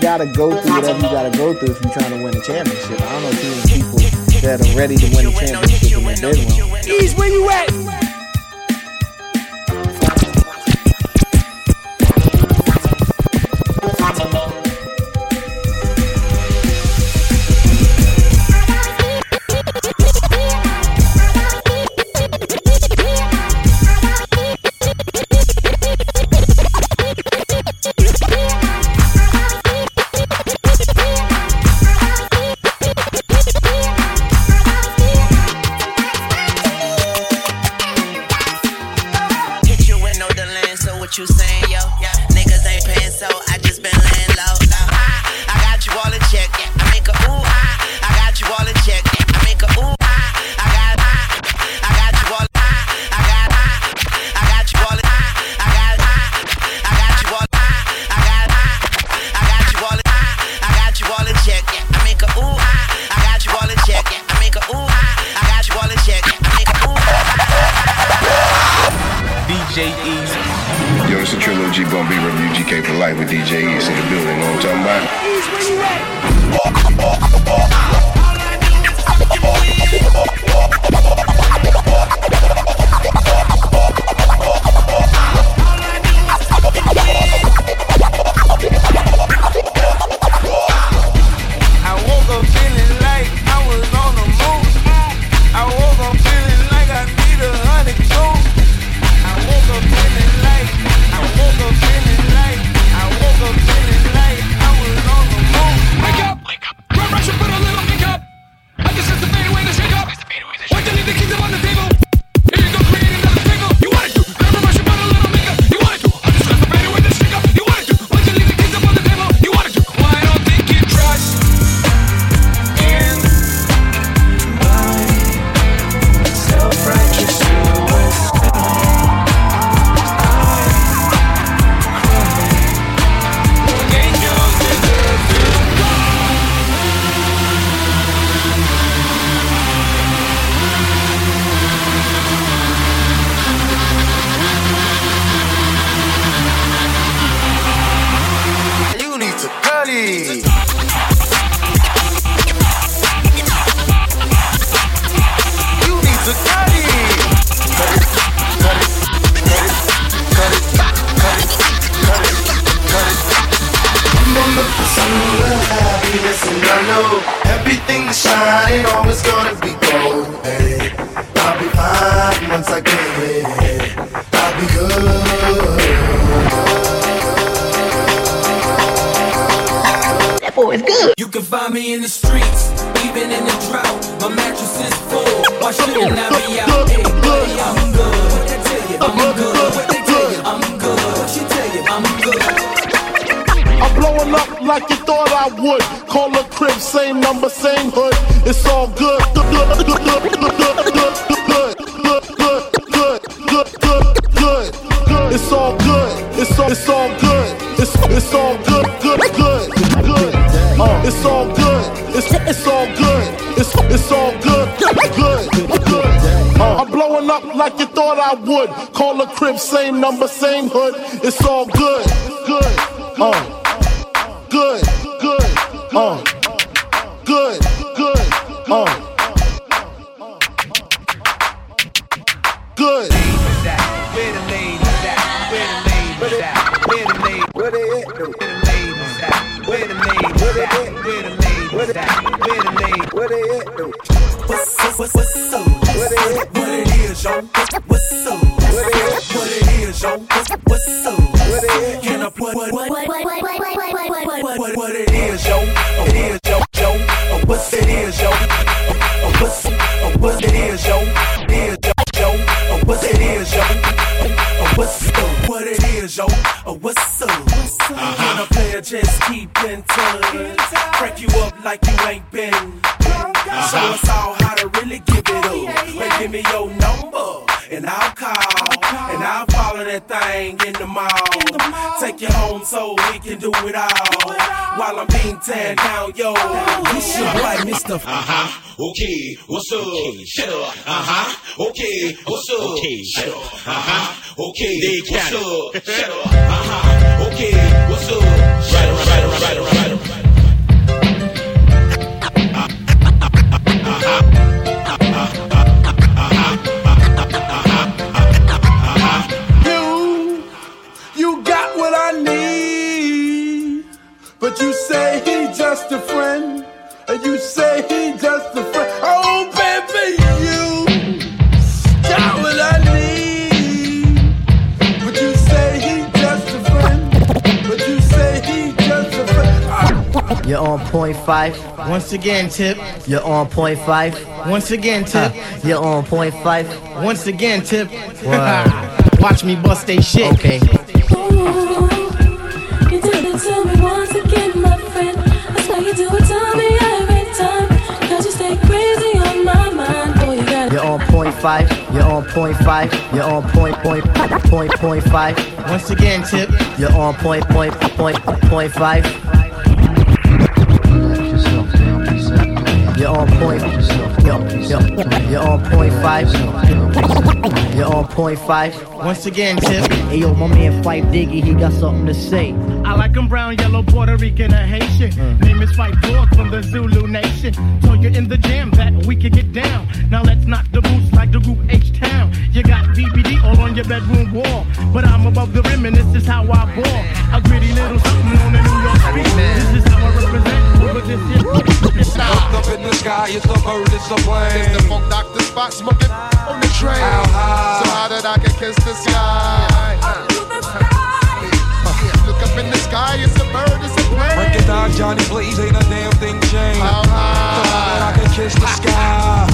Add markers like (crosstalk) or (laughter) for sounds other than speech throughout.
gotta go through whatever you gotta go through if you're trying to win a championship. I don't know too many people that are ready to win a championship and they did one. Ease where you at? Yo, it's a trilogy gonna be review GK for life with DJ East in the building. Know what I'm talking about? number, same hood. It's all good, good, uh, good, good, uh, good, good, uh. Good. Where the ladies at? Where the ladies at? Where the ladies at? Where the ladies at? Where? Where the ladies at? Where the ladies? Where they? What it is, y'all? So man down, yo. This your boy, Mr. Uh huh. Okay, what's up? Okay. Shut up. Uh huh. Okay, what's up? Okay, shut up. Uh huh. (laughs) Uh-huh. Okay, what's up? Shut up. Uh huh. Okay, what's up? Shut up. And you say he just a friend. Oh, baby, you got what I need. But you say he just a friend, but you say he just a friend. You're on point five. Once again, Tip. You're on point five. Once again, Tip. Uh, you're on point five. Once again, Tip. (laughs) Watch me bust they shit. Okay. Ooh, you did it to me once again, my friend. That's why you do it five. You're on point five. You're on point point point point five. Once again, Tip. You're on point point point point five. You're on point. You're, you're, you're on point five. You're on point five. Once again, Tip. Hey yo, my man Fife Diggy, he got something to say. I like 'em brown, yellow, Puerto Rican, or Haitian. Mm. Name is Fight Dog from the Zulu Nation. Told you in the jam that we could get down. Now let's knock the boots like the group H Town. You got BBD all on your bedroom wall. But I'm above the rim and this is how I ball. A gritty little something on the New York street. This is how I represent over this shit. Up, up in the sky, it's a bird, it's a plane. It's the funk doctor spot smoking on the train. How high? So high that I can kiss the sky. Look up in the sky, it's a bird, it's a plane. Break it down, Johnny, please, ain't a damn thing changed. How high that I can kiss the sky.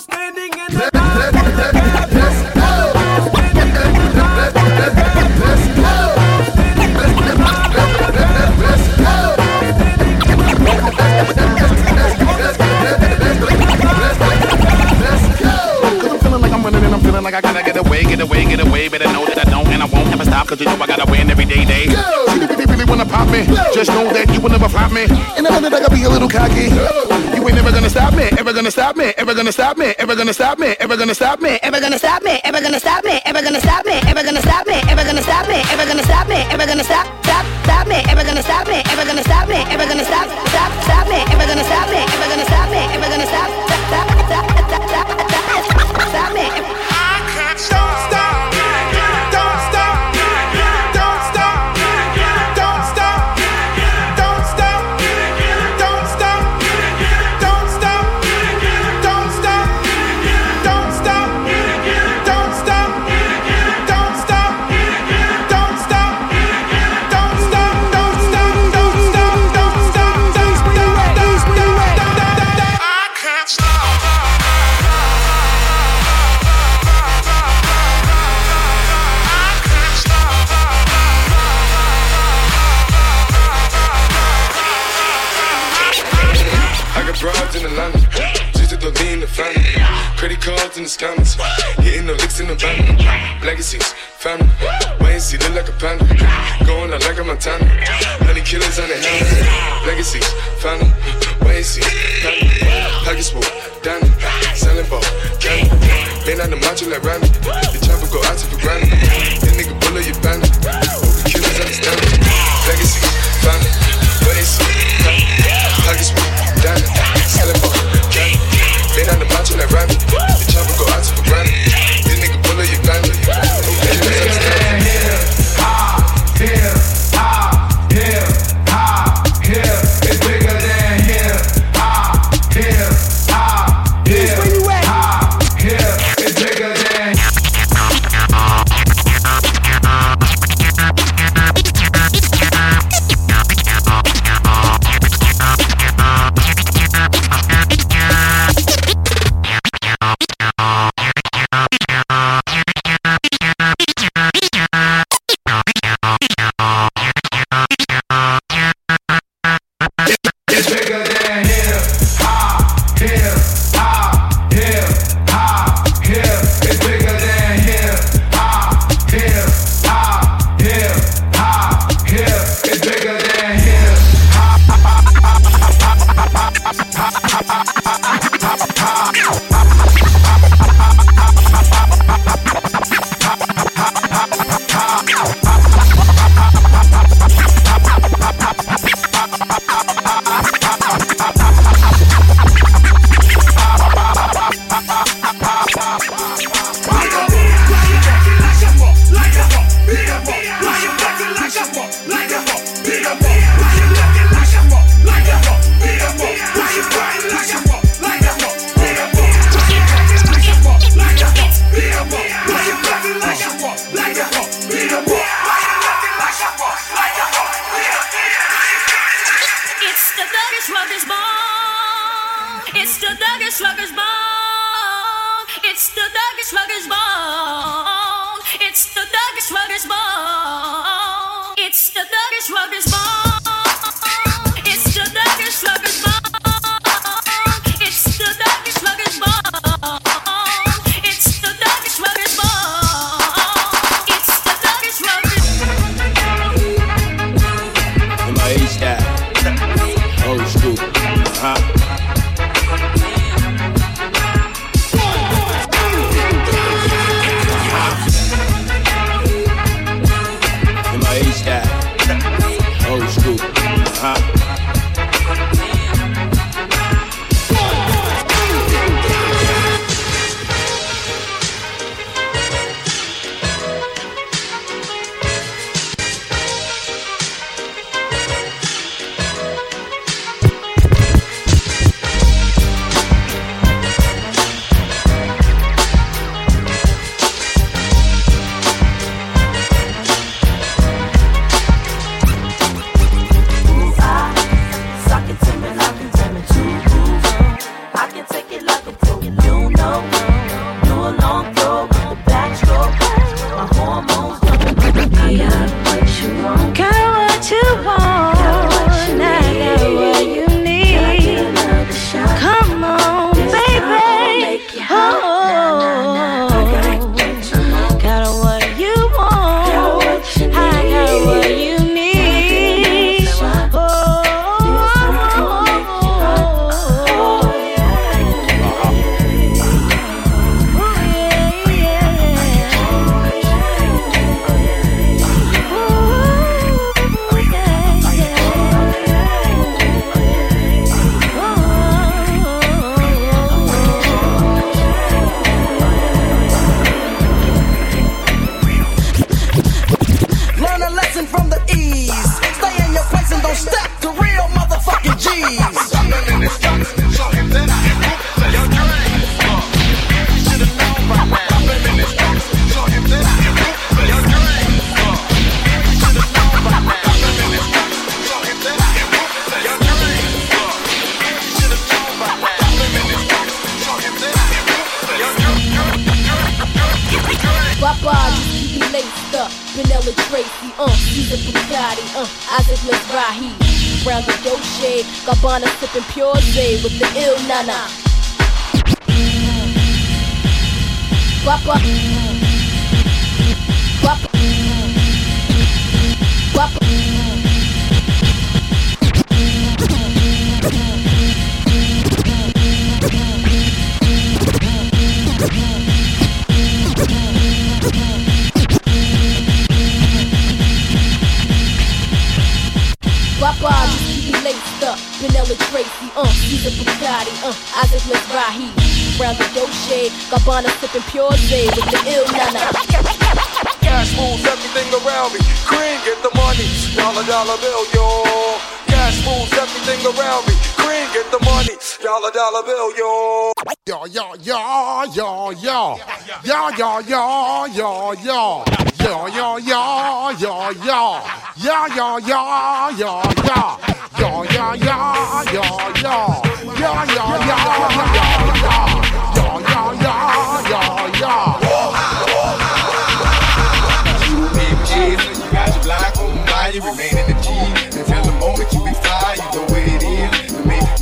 Standing in All the line for the bathroom. Cause I'm feeling like I'm running and I'm feeling like I gotta get away, get away, get away. Better know that I don't and I won't ever stop. stop, cause you know I gotta win every day, day. See the really, really wanna pop me. Just know that you will never flop me. And I know that I gotta be a little cocky. Ain't never gonna stop me, ever gonna stop me, ever gonna stop me, ever gonna stop me, ever gonna stop me, ever gonna stop me, ever gonna stop me, ever gonna stop me, ever gonna stop me, ever gonna stop me, ever gonna stop me, ever gonna stop, stop, stop me, ever gonna stop me, ever gonna stop me, ever gonna stop, stop, stop me, ever gonna stop me, ever gonna stop me, ever gonna stop, the scammers, hitting the licks in the van. Legacies, family, and see, look like a panda. Going out like a Montana, honey killers on the hand. Legacies, family, and see, family. Pockets full, Danny, selling ball, candy. Been on the macho like Randy, Tracy, uh, Caesar Bugatti, uh, Isaac Mizrahi. Brown the Dolce, Gabbana sipping pure Zay with the ill nana. Cash moves everything around me. Cream, get the money. Dollar, dollar bill, yo. Cash moves everything around me. Cream, get the money. Dollar, dollar bill, yo. Yo, yo, yo, yo, yo. Yo, yo, yo, yo, yo. Yo, yo, yo, yo, yo. Yo, yo, yaw. yo, yo, yo. Yo, yo, yo, yo, yo. Yo, yo, yo, yo, yo. Yo, yo, yo, yo, yo. You got your block on fire, you remain in the G. Until the moment you be fly, you know where it is.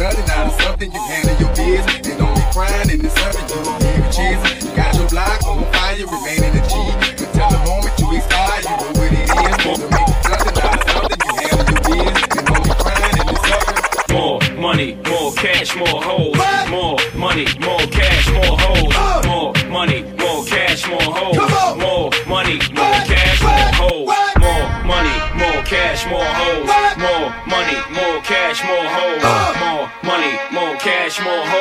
You make nothing out of something, you handle your biz. And don't be crying in the sun, you don't give a chance. You got your block on fire, you remain in the Until the moment you fly, you know what it is. You make nothing out of something, you handle your biz. And don't be crying in the sun. More money, more cash, more hoes. More money, more cash, more hoes. Uh. More money, more cash, more hoes. More money, more cash, more hoes. More money, more cash, more hoes. More money, more small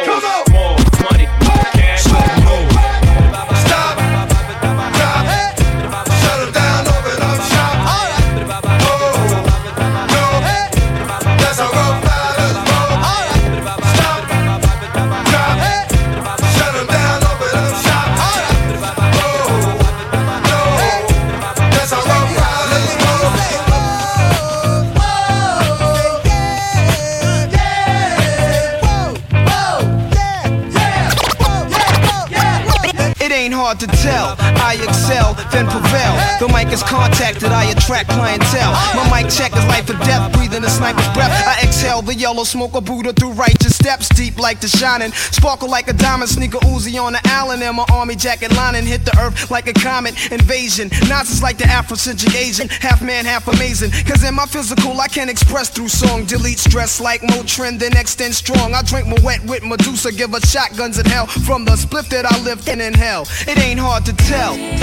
The yellow smoke of Buddha through righteous steps, deep like the shining. Sparkle like a diamond, sneaker Uzi on the Allen, and my army jacket lining hit the earth like a comet invasion. Nonsense like the Afrocentric Asian, half man, half amazing. Cause in my physical, I can express through song. Delete stress like Motrin, then extend strong. I drink my wet with Medusa, give her shotguns in hell from the spliff that I live in in hell. It ain't hard to tell. It,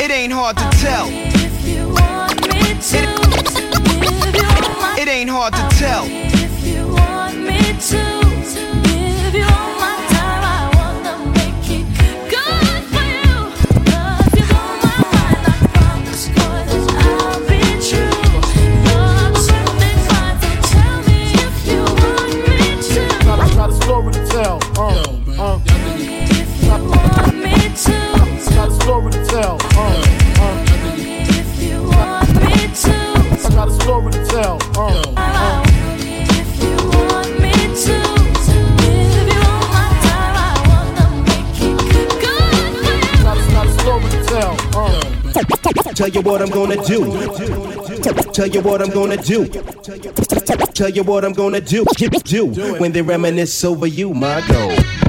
it ain't hard to tell. It, it ain't hard to tell. What I'm gonna do. Tell you what I'm gonna do. Tell you what I'm gonna do. Do when they reminisce over you, my goal.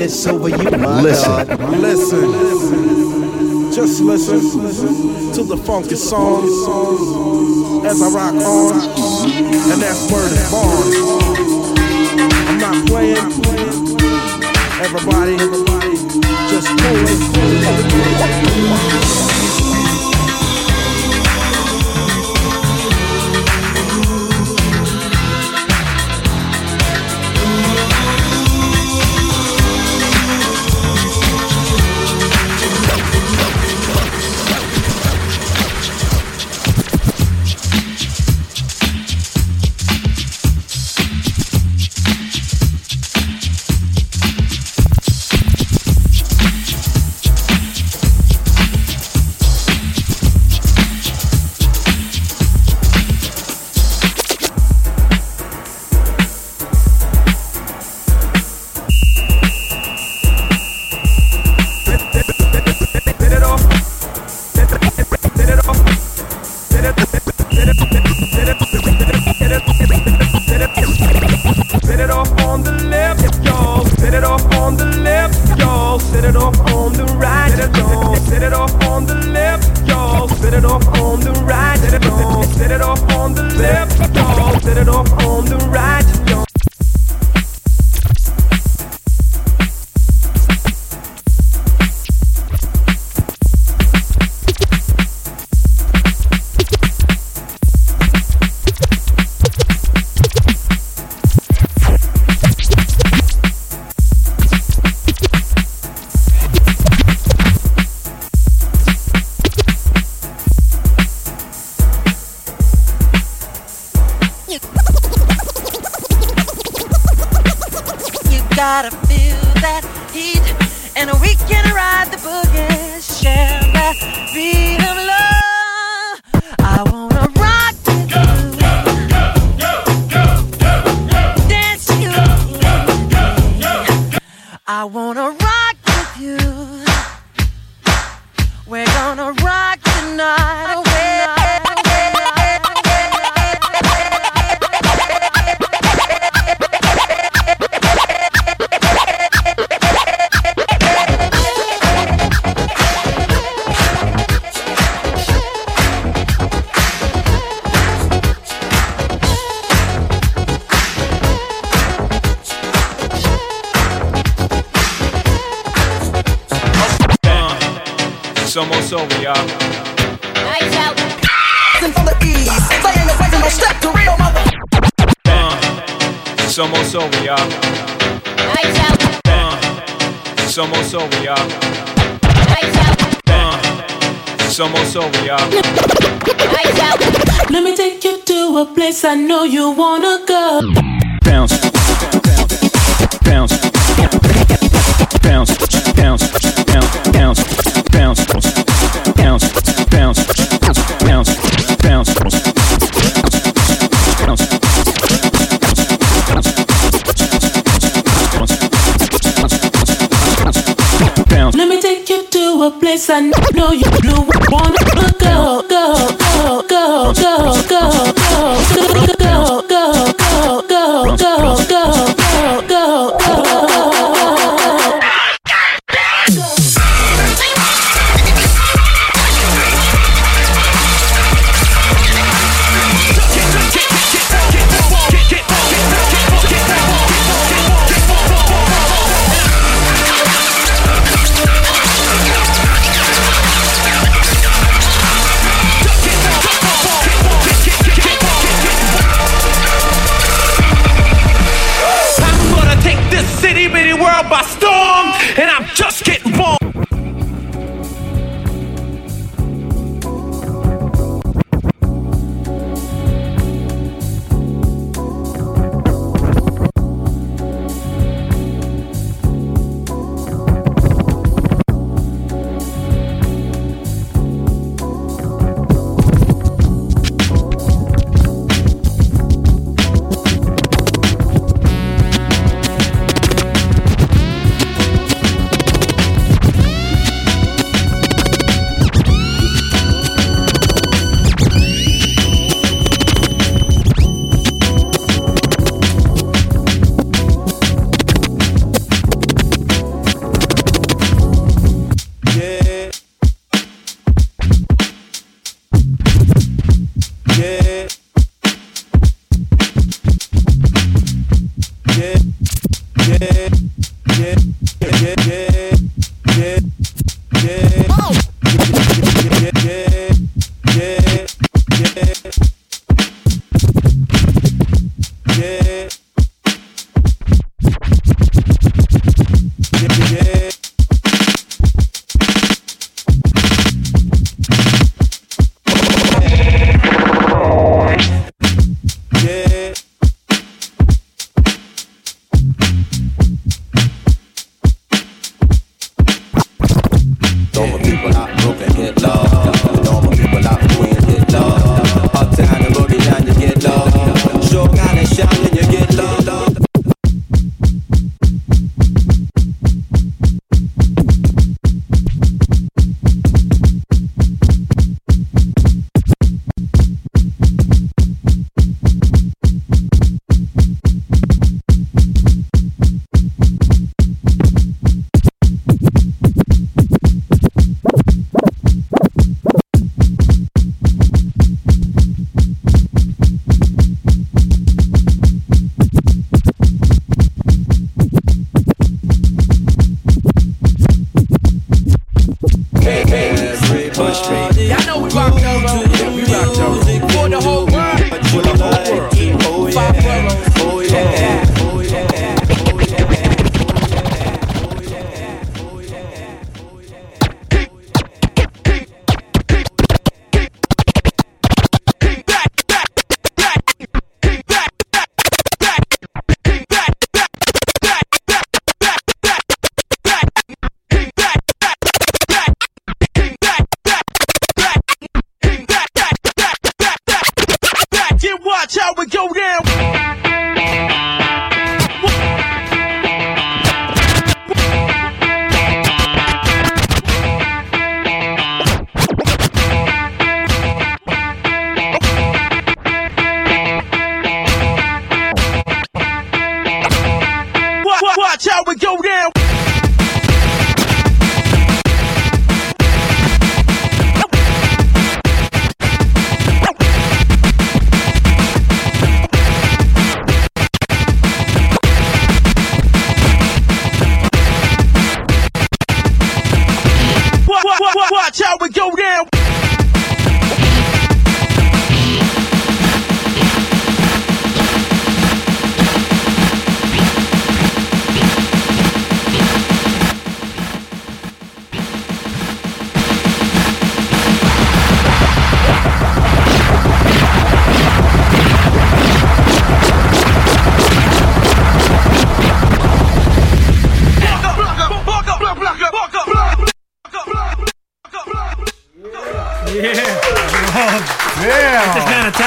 When they reminisce over you, my Listen, God. listen, just listen to the funky song as I rock on, and that's word is born. I'm not playing. Everybody, just pull it. Set it off on the left, y'all. Set it off It's almost over, y'all. It's almost over, y'all. It's almost over, y'all. It's almost over, y'all. Let me take you to a place I know you wanna go. Bounce, Bounce. Bounce. Bounce. Bounce. Bounce. Bounce. Bounce. I know you you wanna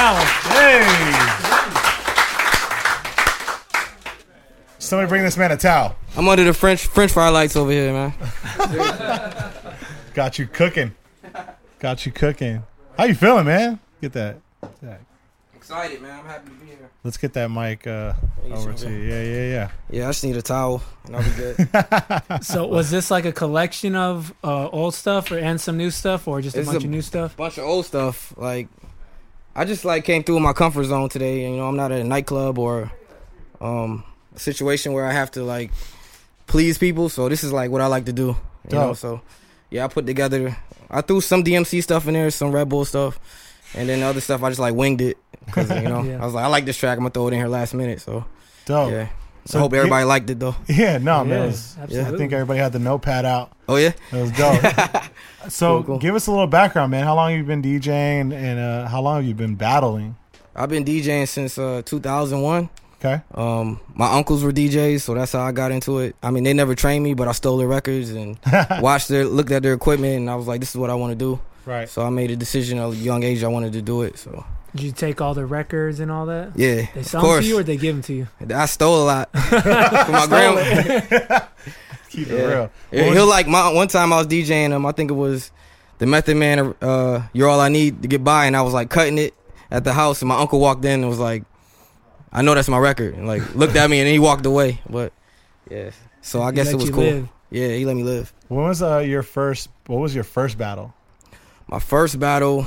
Get this man a towel. Hey. Somebody bring this man a towel. I'm under the French French fry lights over here, man. (laughs) Got you cooking. Got you cooking. How you feeling, man? Get that. that. Excited, man. I'm happy to be here. Let's get that mic uh, over to you. Yeah, yeah, yeah. Yeah, I just need a towel and I'll be good. (laughs) So was this like a collection of uh, old stuff or and some new stuff or just a It's bunch a of new stuff? bunch of old stuff. Like, I just like came through my comfort zone today. You know, I'm not at a nightclub or um, a situation where I have to like please people. So this is like what I like to do. You know, so yeah, I put together. I threw some DMC stuff in there, some Red Bull stuff, and then the other stuff I just like winged it because you (laughs) know Yeah. I was like I like this track. I'm gonna throw it in here last minute. So Dope. yeah. So I hope gi- everybody liked it though. Yeah, no, man. Yeah, it was- I think everybody had the notepad out. Oh yeah, It was dope. (laughs) so Cool, cool. give us a little background, man. How long have you been DJing and uh, how long have you been battling? I've been DJing since uh, 2001. Okay. Um, my uncles were DJs, so that's how I got into it. I mean, they never trained me, but I stole their records and (laughs) watched their, looked at their equipment, and I was like, "This is what I want to do." Right. So I made a decision at a young age. I wanted to do it. So Did you take all the records and all that? Yeah, They of sell them course. to you or they give them to you? I stole a lot (laughs) from my Stole grandma. (laughs) Keep it real. Yeah, was- he'll like my one time I was DJing him. I think it was the Method Man. Uh, You're all I need to get by, and I was like cutting it at the house, and my uncle walked in and was like, "I know that's my record," and like (laughs) looked at me, and then he walked away. But yeah, so I He guess it was cool. live. Yeah, he let me live. When was uh, your first? What was your first battle? My first battle,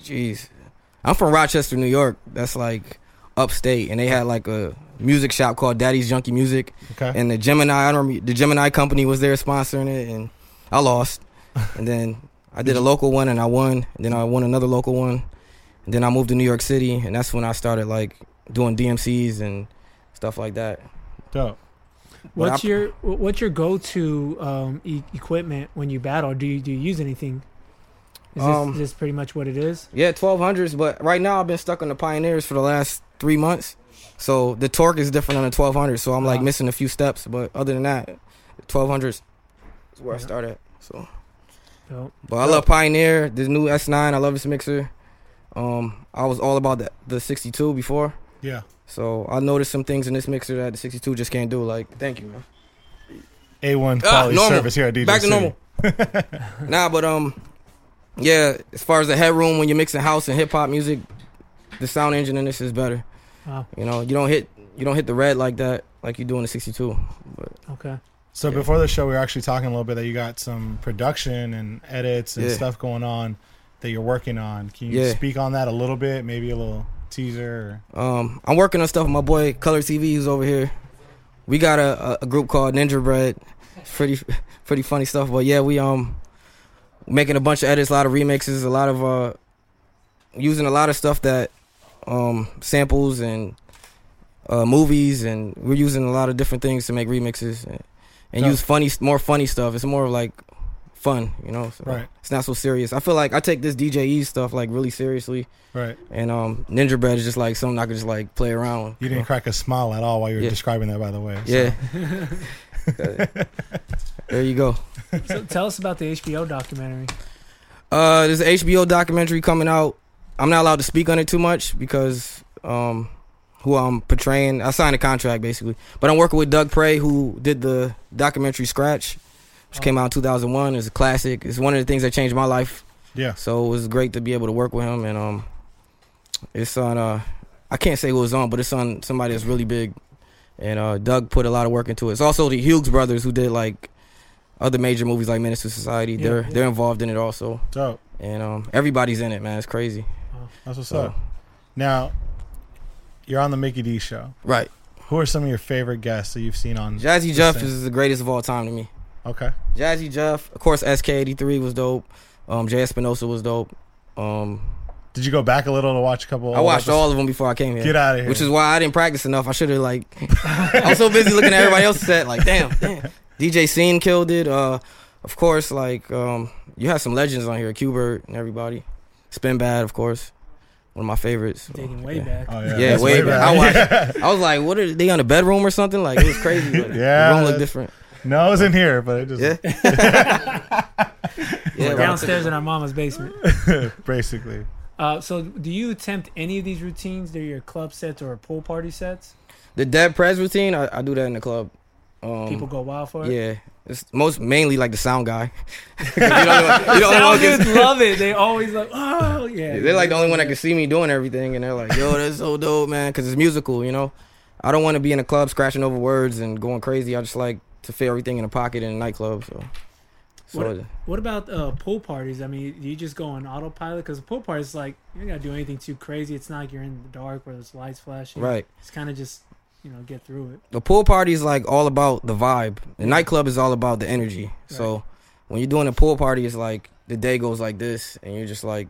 jeez, I'm from Rochester, New York. That's like upstate, and they had like a music shop called Daddy's Junky Music. Okay. And the Gemini, I don't remember, the Gemini company was there sponsoring it, and I lost. (laughs) and then I did a local one, and I won. And then I won another local one. And then I moved to New York City, and that's when I started like doing DMCs and stuff like that. Dope. What's I- your what's your go to um, e- equipment when you battle? Do you do you use anything? Is this, Um, is this pretty much what it is? Yeah, twelve hundreds. But right now I've been stuck on the Pioneers for the last three months. So the torque is different on the twelve hundred. So I'm like Ah. missing a few steps. But other than that, twelve hundreds is where I start at. So, Dope. but I love Pioneer. The new S9. I love this mixer. Um, I was all about the the 62 before. Yeah. So I noticed some things in this mixer that the 62 just can't do. Like, thank you, man. A1 Ah, quality normal. service here at DJ Back to normal. (laughs) nah, but um, yeah. As far as the headroom when you're mixing house and hip hop music, the sound engine in this is better. Wow. You know, you don't hit you don't hit the red like that like you do in the 62. But Okay. So before the show, we were actually talking a little bit that you got some production and edits and Yeah. stuff going on that you're working on. Can you Yeah. speak on that a little bit? Maybe a little teaser. Um, I'm working on stuff with my boy Color TV who's over here. We got a, a, a group called Ninja Bread. It's pretty (laughs) pretty funny stuff. But yeah, we um making a bunch of edits, a lot of remixes, a lot of uh using a lot of stuff that um samples and uh movies and we're using a lot of different things to make remixes and, and Dope. use funny more funny stuff. It's more like fun, you know. So Right. It's not so serious. I feel like I take this DJE stuff like really seriously. Right. And um Ninja Bread is just like something I could just like play around with. You didn't crack a smile at all while you were Yeah. describing that, by the way. so. Yeah. (laughs) there you go. (laughs) so tell us about the HBO documentary. Uh, there's an HBO documentary coming out. I'm not allowed to speak on it too much because um, who I'm portraying, I signed a contract basically. But I'm working with Doug Pray, who did the documentary Scratch, which came out in 2001. It's a classic. It's one of the things that changed my life. Yeah. So it was great to be able to work with him, and um, it's on. Uh, I can't say who it's on, but it's on somebody that's really big and uh, Doug put a lot of work into it. It's also the Hughes brothers who did like other major movies like Menace to Society. Yeah, they're yeah. they're involved in it also. Dope. And um, everybody's in it, man. It's crazy. That's what's So- up. Now, you're on the Mickey D show. Right. Who are some of your favorite guests that you've seen on Jazzy Jeff scene? is the greatest of all time to me. Okay. Jazzy Jeff, of course, SK83 was dope. Um, Jay Espinosa was dope. Um, Did you go back a little to watch a couple? I watched all of them before I came here. Get out of here. Which is why I didn't practice enough. I should have like. (laughs) I was so busy looking at everybody else's set. Like, damn, damn. DJ Scene killed it. Uh, of course, like um, you had some legends on here, Qbert and everybody. Spinbad, of course, one of my favorites. Taking way yeah. back. Oh, yeah, yeah, way way back. back. I watched. (laughs) I was like, what are they on the bedroom or something? Like it was crazy. Like, Yeah. the room looked different. No, I was in here, but it just Yeah, (laughs) We're downstairs in our mama's basement. (laughs) basically. Uh, so, do you attempt any of these routines? They're your club sets or pool party sets? The Dead Prez routine, I, I do that in the club. Um, People go wild for it? Yeah, it's most mainly like the sound guy. you're the you're the only one Sound dudes love it. They always like, oh yeah. They're like the only one that can see me doing everything, and they're like, "Yo, that's so dope, man," because it's musical, you know. I don't want to be in a club scratching over words and going crazy. I just like to fit everything in a pocket in a nightclub. So, so What, what about uh, pool parties? I mean, you just go on autopilot? Because a pool party is like you don't gotta do anything too crazy. It's not like you're in the dark where there's lights flashing. Right. It's kind of just you know get through it. the pool party is like all about the vibe. The nightclub is all about the energy. So when you're doing a pool party, it's like the day goes like this, and you're just like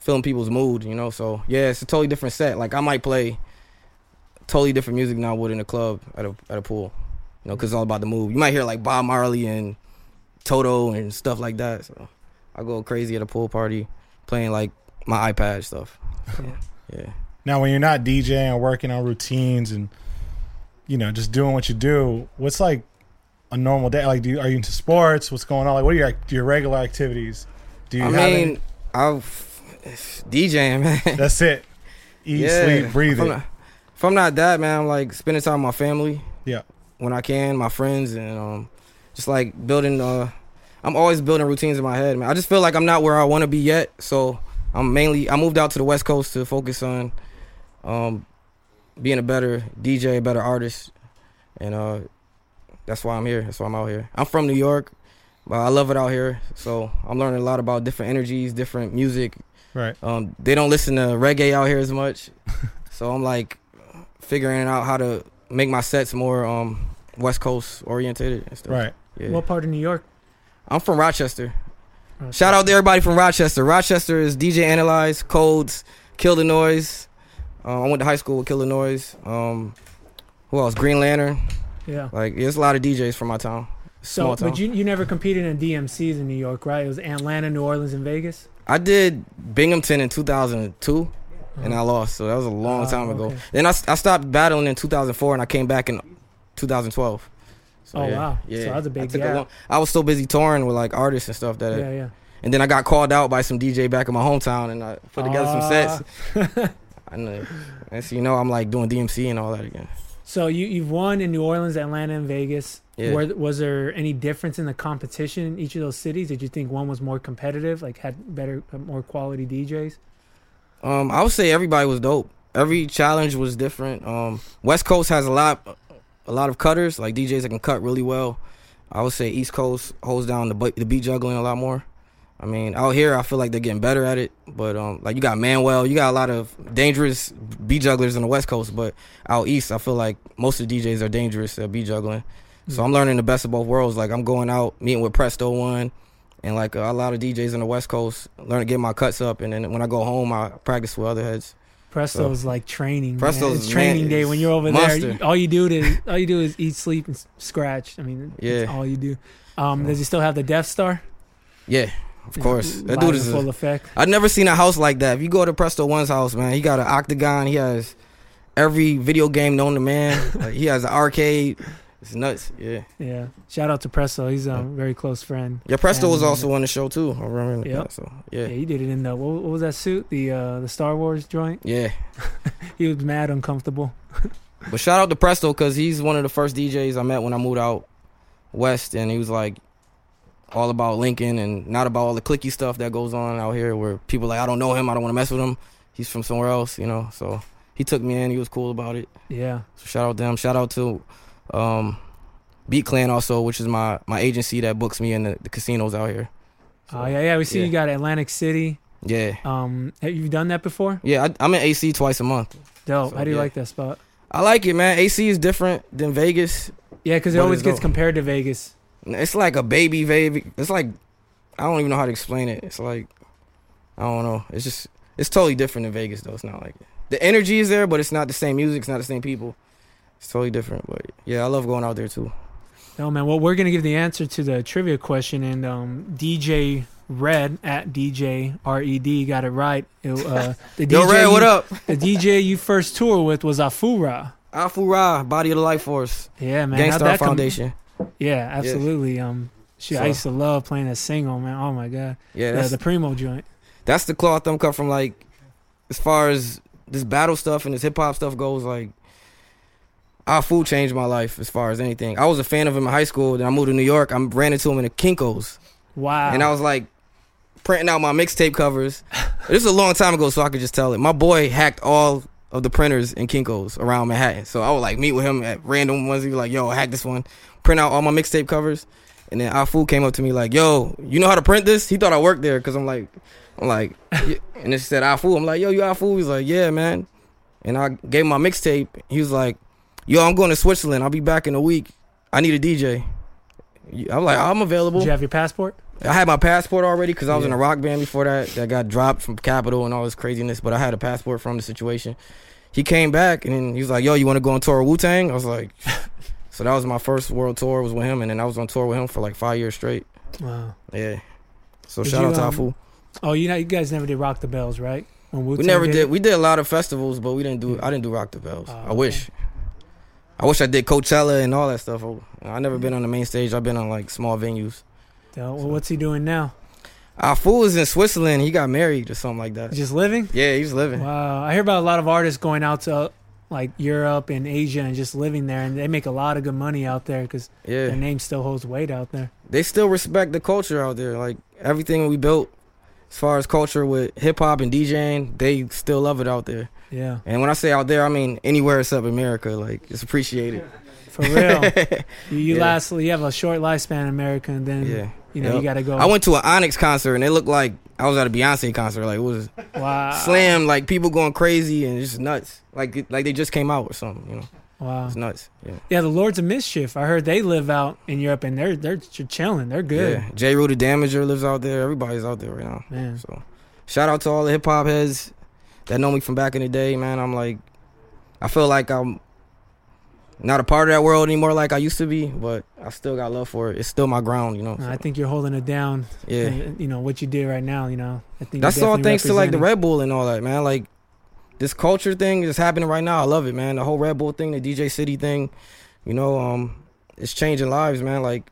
feeling people's mood, you know. So yeah, it's a totally different set. Like I might play totally different music than I would in a club at a at a pool, you know, because it's all about the mood. You might hear like Bob Marley and Toto and stuff like that. So I go crazy at a pool party playing like my iPad stuff. Yeah. yeah. Now, when you're not DJing or working on routines and you know just doing what you do, what's like a normal day? Like, do you, are you into sports? What's going on? Like, what are your your regular activities? Do you? I have mean, any- I've DJing, man. (laughs) That's it. Eat, sleep, breathe If I'm, not, if I'm not that, man, I'm like spending time with my family. Yeah. When I can, my friends, and um, just like building. Uh, I'm always building routines in my head, man. I just feel like I'm not where I want to be yet, so I'm mainly. I moved out to the West Coast to focus on, um, being a better DJ, a better artist, and uh, that's why I'm here. That's why I'm out here. I'm from New York, but I love it out here. So I'm learning a lot about different energies, different music. Right. Um, they don't listen to reggae out here as much, (laughs) so I'm like figuring out how to make my sets more um West Coast oriented and stuff. Right. Yeah. What part of New York? I'm from Rochester. Shout out to everybody from Rochester. Rochester is DJ Analyze, Codes, Kill the Noise. Uh, I went to high school with Kill the Noise. Um, who else? Green Lantern. Yeah. Like there's a lot of DJs from my town. So, Small town. but you you never competed in DMCs in New York, right? It was Atlanta, New Orleans, and Vegas. I did Binghamton in 2002, and I lost. So that was a long Oh, time ago. okay. Then I stopped battling in 2004, and I came back in 2012. So, Oh, yeah, wow. Yeah, So that's a big I took gap. long- I was so busy touring with like artists and stuff that. Yeah, yeah. And then I got called out by some DJ back in my hometown, and I put together some sets. (laughs) I know. And so you know, I'm like doing DMC and all that again. So you you've won in New Orleans, Atlanta, and Vegas. Yeah. Were, was there any difference in the competition in each of those cities? Did you think one was more competitive, like had better, uh, more quality DJs? Um, I would say everybody was dope. Every challenge was different. Um, West Coast has a lot, a lot of cutters, like DJs that can cut really well. I would say East Coast holds down the the beat juggling a lot more. I mean, out here I feel like they're getting better at it, but um, like you got Manuel, you got a lot of dangerous beat jugglers in the West Coast, but out east I feel like most of the DJs are dangerous at beat juggling. So Mm. I'm learning the best of both worlds. Like I'm going out meeting with Presto One, and like a lot of DJs in the West Coast, learn to get my cuts up, and then when I go home I practice with other heads. Presto's So- like training. Presto's it's training man, day when you're over monster. there. you- All you do is all you do is eat, sleep, and scratch. I mean, that's Yeah. all you do. Um, does he still have the Death Star? Yeah, of course. That dude is a- effect. I've never seen a house like that. If you go to Presto One's house, man, he got an octagon. He has every video game known to man. (laughs) like, he has an arcade. It's nuts. Yeah. Yeah. Shout out to Presto. He's um, a very close friend. Yeah, Presto was And- also on the show too. I remember. Yep. past, So yeah. he did it in the what, what was that suit? The uh, the Star Wars joint. Yeah. (laughs) he was mad uncomfortable. But shout out to Presto because he's one of the first DJs I met when I moved out west, and he was like all about Lincoln and not about all the clicky stuff that goes on out here, where people like I don't know him, I don't want to mess with him. He's from somewhere else, you know. So he took me in. He was cool about it. Yeah. So shout out to them. Shout out to um, Beat Clan also, which is my my agency that books me in the, the casinos out here. Oh yeah, yeah. We see yeah. you got Atlantic City. Yeah, Um, have you done that before? yeah. I, I'm in AC twice a month. Dope. So, How do you yeah. like that spot? I like it, man. AC is different than Vegas. Yeah, because it always gets dope. compared to Vegas. It's like a baby baby. It's like I don't even know how to explain it. It's like I don't know. It's just it's totally different than Vegas though. It's not like the energy is there, but it's not the same music. It's not the same people. It's totally different. But yeah, I love going out there too. No man. Well, we're gonna give the answer to the trivia question, and um, DJ Red at DJ Red got it right. It, uh, (laughs) the Yo, Red, what up? The DJ you first toured with was Afu-Ra. Afu-Ra, Body of the Life Force. Yeah, man. Gang Starr Foundation. Yeah, absolutely. Um, shit, I used to love playing that single, man. Oh my god. Yeah, the, that's- the primo joint. That's the cloth I'm cut from. Like as far as this battle stuff and this hip hop stuff goes, like our food changed my life as far as anything. I was a fan of him in high school. Then I moved to New York. I ran into him in the Kinkos. Wow. And I was like printing out my mixtape covers. (laughs) this is a long time ago, so I could just tell it. My boy hacked all of the printers in Kinkos around Manhattan. So I would like meet with him at random ones. He'd be like, yo, I hacked this one. Print out all my mixtape covers. And then Afu came up to me like, yo, you know how to print this? He thought I worked there because I'm like, I'm like, yeah. and then she said Afu. I'm like, yo, you Afu? He's like, yeah, man. And I gave him my mixtape. He was like, yo, I'm going to Switzerland. I'll be back in a week. I need a DJ. I'm like, I'm available. Did you have your passport? I had my passport already because I was in a rock band before that that got dropped from Capitol and all this craziness. But I had a passport from the situation. He came back and then he was like, "Yo, you want to go on tour with Wu Tang?" I was like, (laughs) "So that was my first world tour was with him, and then I was on tour with him for like five years straight." Wow. Yeah. So Did shout you, out to um, Afu. Oh, you know, you guys never did Rock the Bells, right? When We never did. it? We did a lot of festivals, but we didn't do. I didn't do Rock the Bells. Oh, I wish. I wish I did Coachella and all that stuff. I never been on the main stage. I've been on like small venues. Well, what's he doing now? Uh, Afu was in Switzerland. He got married or something like that. Just living? Yeah, he's living. Wow. I hear about a lot of artists going out to like Europe and Asia and just living there, and they make a lot of good money out there because Yeah. their name still holds weight out there. they still respect the culture out there. Like everything we built as far as culture with hip hop and DJing, they still love it out there. Yeah. And when I say out there, I mean anywhere except America. Like it's appreciated. For real. (laughs) you you Yeah. last, you have a short lifespan in America, and then Yeah. You know Yep. you got to go. I went to an Onyx concert and it looked like I was at a Beyonce concert. Like it was Wow. slam, like people going crazy and just nuts. Like like they just came out or something. You know. Wow. It's nuts. Yeah. Yeah, the Lords of Mischief. I heard they live out in Europe, and they're they're chilling. They're good. Yeah. Jeru the Damaja lives out there. Everybody's out there right now. Man. So shout out to all the hip hop heads that know me from back in the day, man. I'm like I feel like I'm not a part of that world anymore like I used to be, but I still got love for it. It's still my ground, you know. I think you're holding it down. Yeah. and, you know what you did right now. You know, I think That's all thanks to like the Red Bull and all that, man. Like this culture thing is happening right now. I love it, man. The whole Red Bull thing, the DJ City thing, you know, um, it's changing lives, man. Like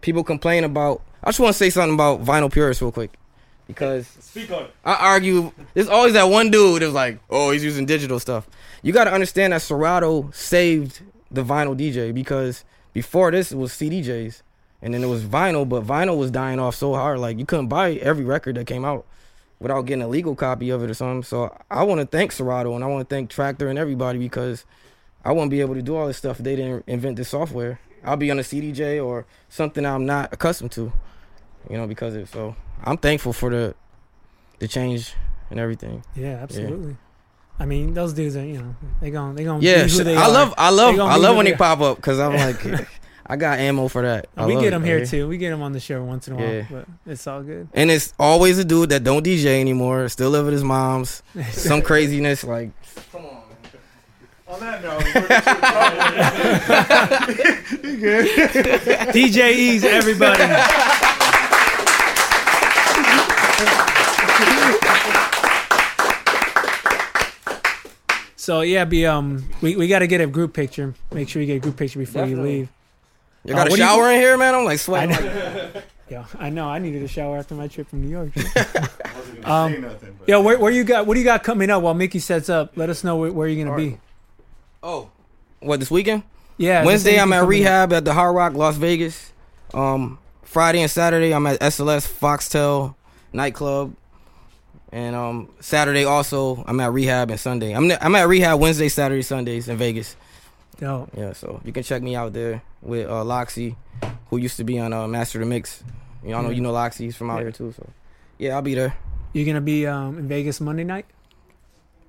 people complain about. I just want to say something about vinyl purists real quick because Speak on. I argue there's always that one dude that's like, oh, he's using digital stuff. You got to understand that Serato saved the vinyl DJ because before this it was CDJs and then it was vinyl, but vinyl was dying off so hard. Like you couldn't buy every record that came out without getting a legal copy of it or something. So I want to thank Serato and I want to thank Traktor and everybody because I wouldn't be able to do all this stuff if they didn't invent this software. I'll be on a CDJ or something I'm not accustomed to, you know, because of so I'm thankful for the the change and everything. Yeah, absolutely. I mean, those dudes are you know they gon' they gonna Yeah, be who they I are. love I love I love when they are. pop up because I'm like (laughs) (laughs) I got ammo for that. I And we love get it, them here man. too. We get them on the show once in a while, Yeah. but it's all good. And it's always a dude that don't DJ anymore, still live with his mom's. (laughs) Some craziness like On that note, DJ Ease, everybody. So yeah, be um, we, we got to get a group picture. Make sure you get a group picture before Definitely. you leave. You got a what do shower in here, man? I'm like I sweating. know. (laughs) yeah, I know. I needed a shower after my trip from New York. (laughs) say um, nothing, but- yeah, where, where you got? What do you got coming up while Mickey sets up? Let us know where, where you're gonna be. Oh, what this weekend? Yeah, Wednesday I'm at coming up. rehab at the Hard Rock, Las Vegas. Um, Friday and Saturday I'm at SLS Foxtail nightclub. And um, Saturday also, I'm at rehab and Sunday. I'm I'm at rehab Wednesday, Saturday, Sundays in Vegas. Dope. Yeah, so you can check me out there with uh, Loxy, who used to be on uh, Master the Mix. Y'all know Yeah. you know Loxy, he's from out Yeah. here too. So yeah, I'll be there You're gonna be um, in Vegas Monday night?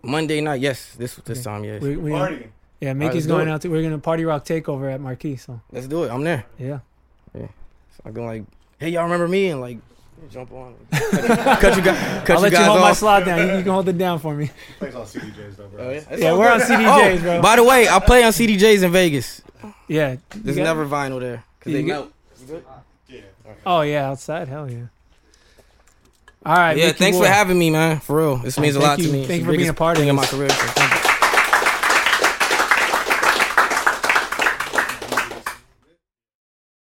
Monday night. Yes, this this Yeah. time. Yes. We, we, Party. Yeah, Mickey's let's going out to. We're gonna party rock takeover at Marquee. So Let's do it. I'm there. Yeah. Yeah. So I go like, hey, y'all remember me? And like, jump on. (laughs) cut you guys. Cut I'll you let you guys hold my off. slot down. You, you can hold it down for me. Plays on CDJs though, bro. Oh, yeah? Yeah, we're on. CDJs, Oh, bro. By the way, I play on CDJs in Vegas. Yeah. There's You got- never vinyl there because they get- melt. You good? Oh yeah, outside. Hell yeah. All right. yeah, Mickey thanks Moore. for having me, man. For real, this means a lot you. to me. It's Thank you for being a part of thing in my this. career. So thank